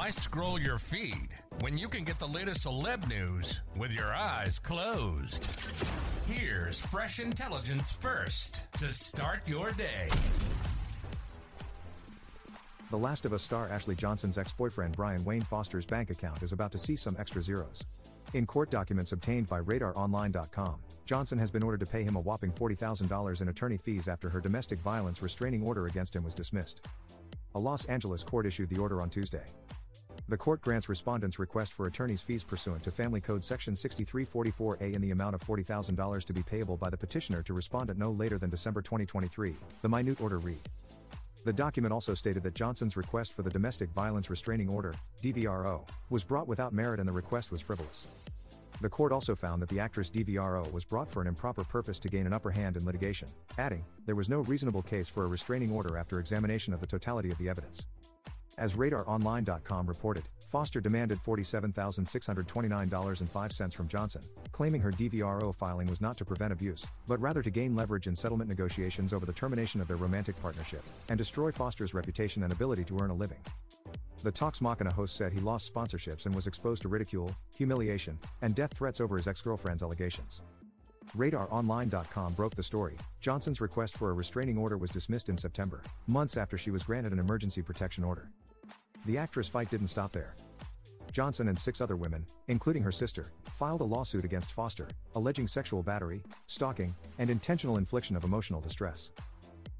Why scroll your feed when you can get the latest celeb news with your eyes closed? Here's fresh intelligence first to start your day. The Last of Us star Ashley Johnson's ex boyfriend Brian Wayne Foster's bank account is about to see some extra zeros. In court documents obtained by RadarOnline.com, Johnson has been ordered to pay him a whopping $40,000 in attorney fees after her domestic violence restraining order against him was dismissed. A Los Angeles court issued the order on Tuesday. The court grants respondents' request for attorney's fees pursuant to Family Code Section 6344A in the amount of $40,000 to be payable by the petitioner to respondent no later than December 2023, the minute order read. The document also stated that Johnson's request for the Domestic Violence Restraining Order, DVRO, was brought without merit and the request was frivolous. The court also found that the actress DVRO was brought for an improper purpose to gain an upper hand in litigation, adding, there was no reasonable case for a restraining order after examination of the totality of the evidence. As RadarOnline.com reported, Foster demanded $47,629.05 from Johnson, claiming her DVRO filing was not to prevent abuse, but rather to gain leverage in settlement negotiations over the termination of their romantic partnership, and destroy Foster's reputation and ability to earn a living. The Talks Machina host said he lost sponsorships and was exposed to ridicule, humiliation, and death threats over his ex girlfriend's allegations. RadarOnline.com broke the story. Johnson's request for a restraining order was dismissed in September, months after she was granted an emergency protection order. The actress fight didn't stop there. Johnson and six other women, including her sister, filed a lawsuit against Foster, alleging sexual battery, stalking, and intentional infliction of emotional distress.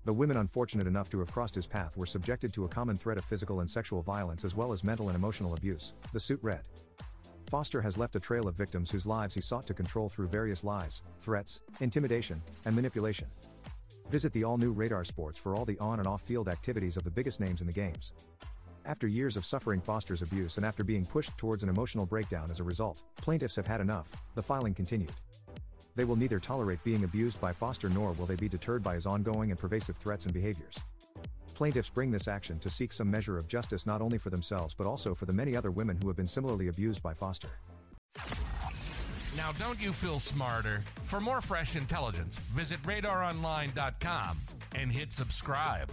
The women unfortunate enough to have crossed his path were subjected to a common threat of physical and sexual violence as well as mental and emotional abuse, the suit read. Foster has left a trail of victims whose lives he sought to control through various lies, threats, intimidation, and manipulation. Visit the all new Radar Sports for all the on and off field activities of the biggest names in the games. After years of suffering Foster's abuse and after being pushed towards an emotional breakdown as a result, plaintiffs have had enough, the filing continued. They will neither tolerate being abused by Foster nor will they be deterred by his ongoing and pervasive threats and behaviors. Plaintiffs bring this action to seek some measure of justice not only for themselves but also for the many other women who have been similarly abused by Foster. Now, don't you feel smarter? For more fresh intelligence, visit radaronline.com and hit subscribe.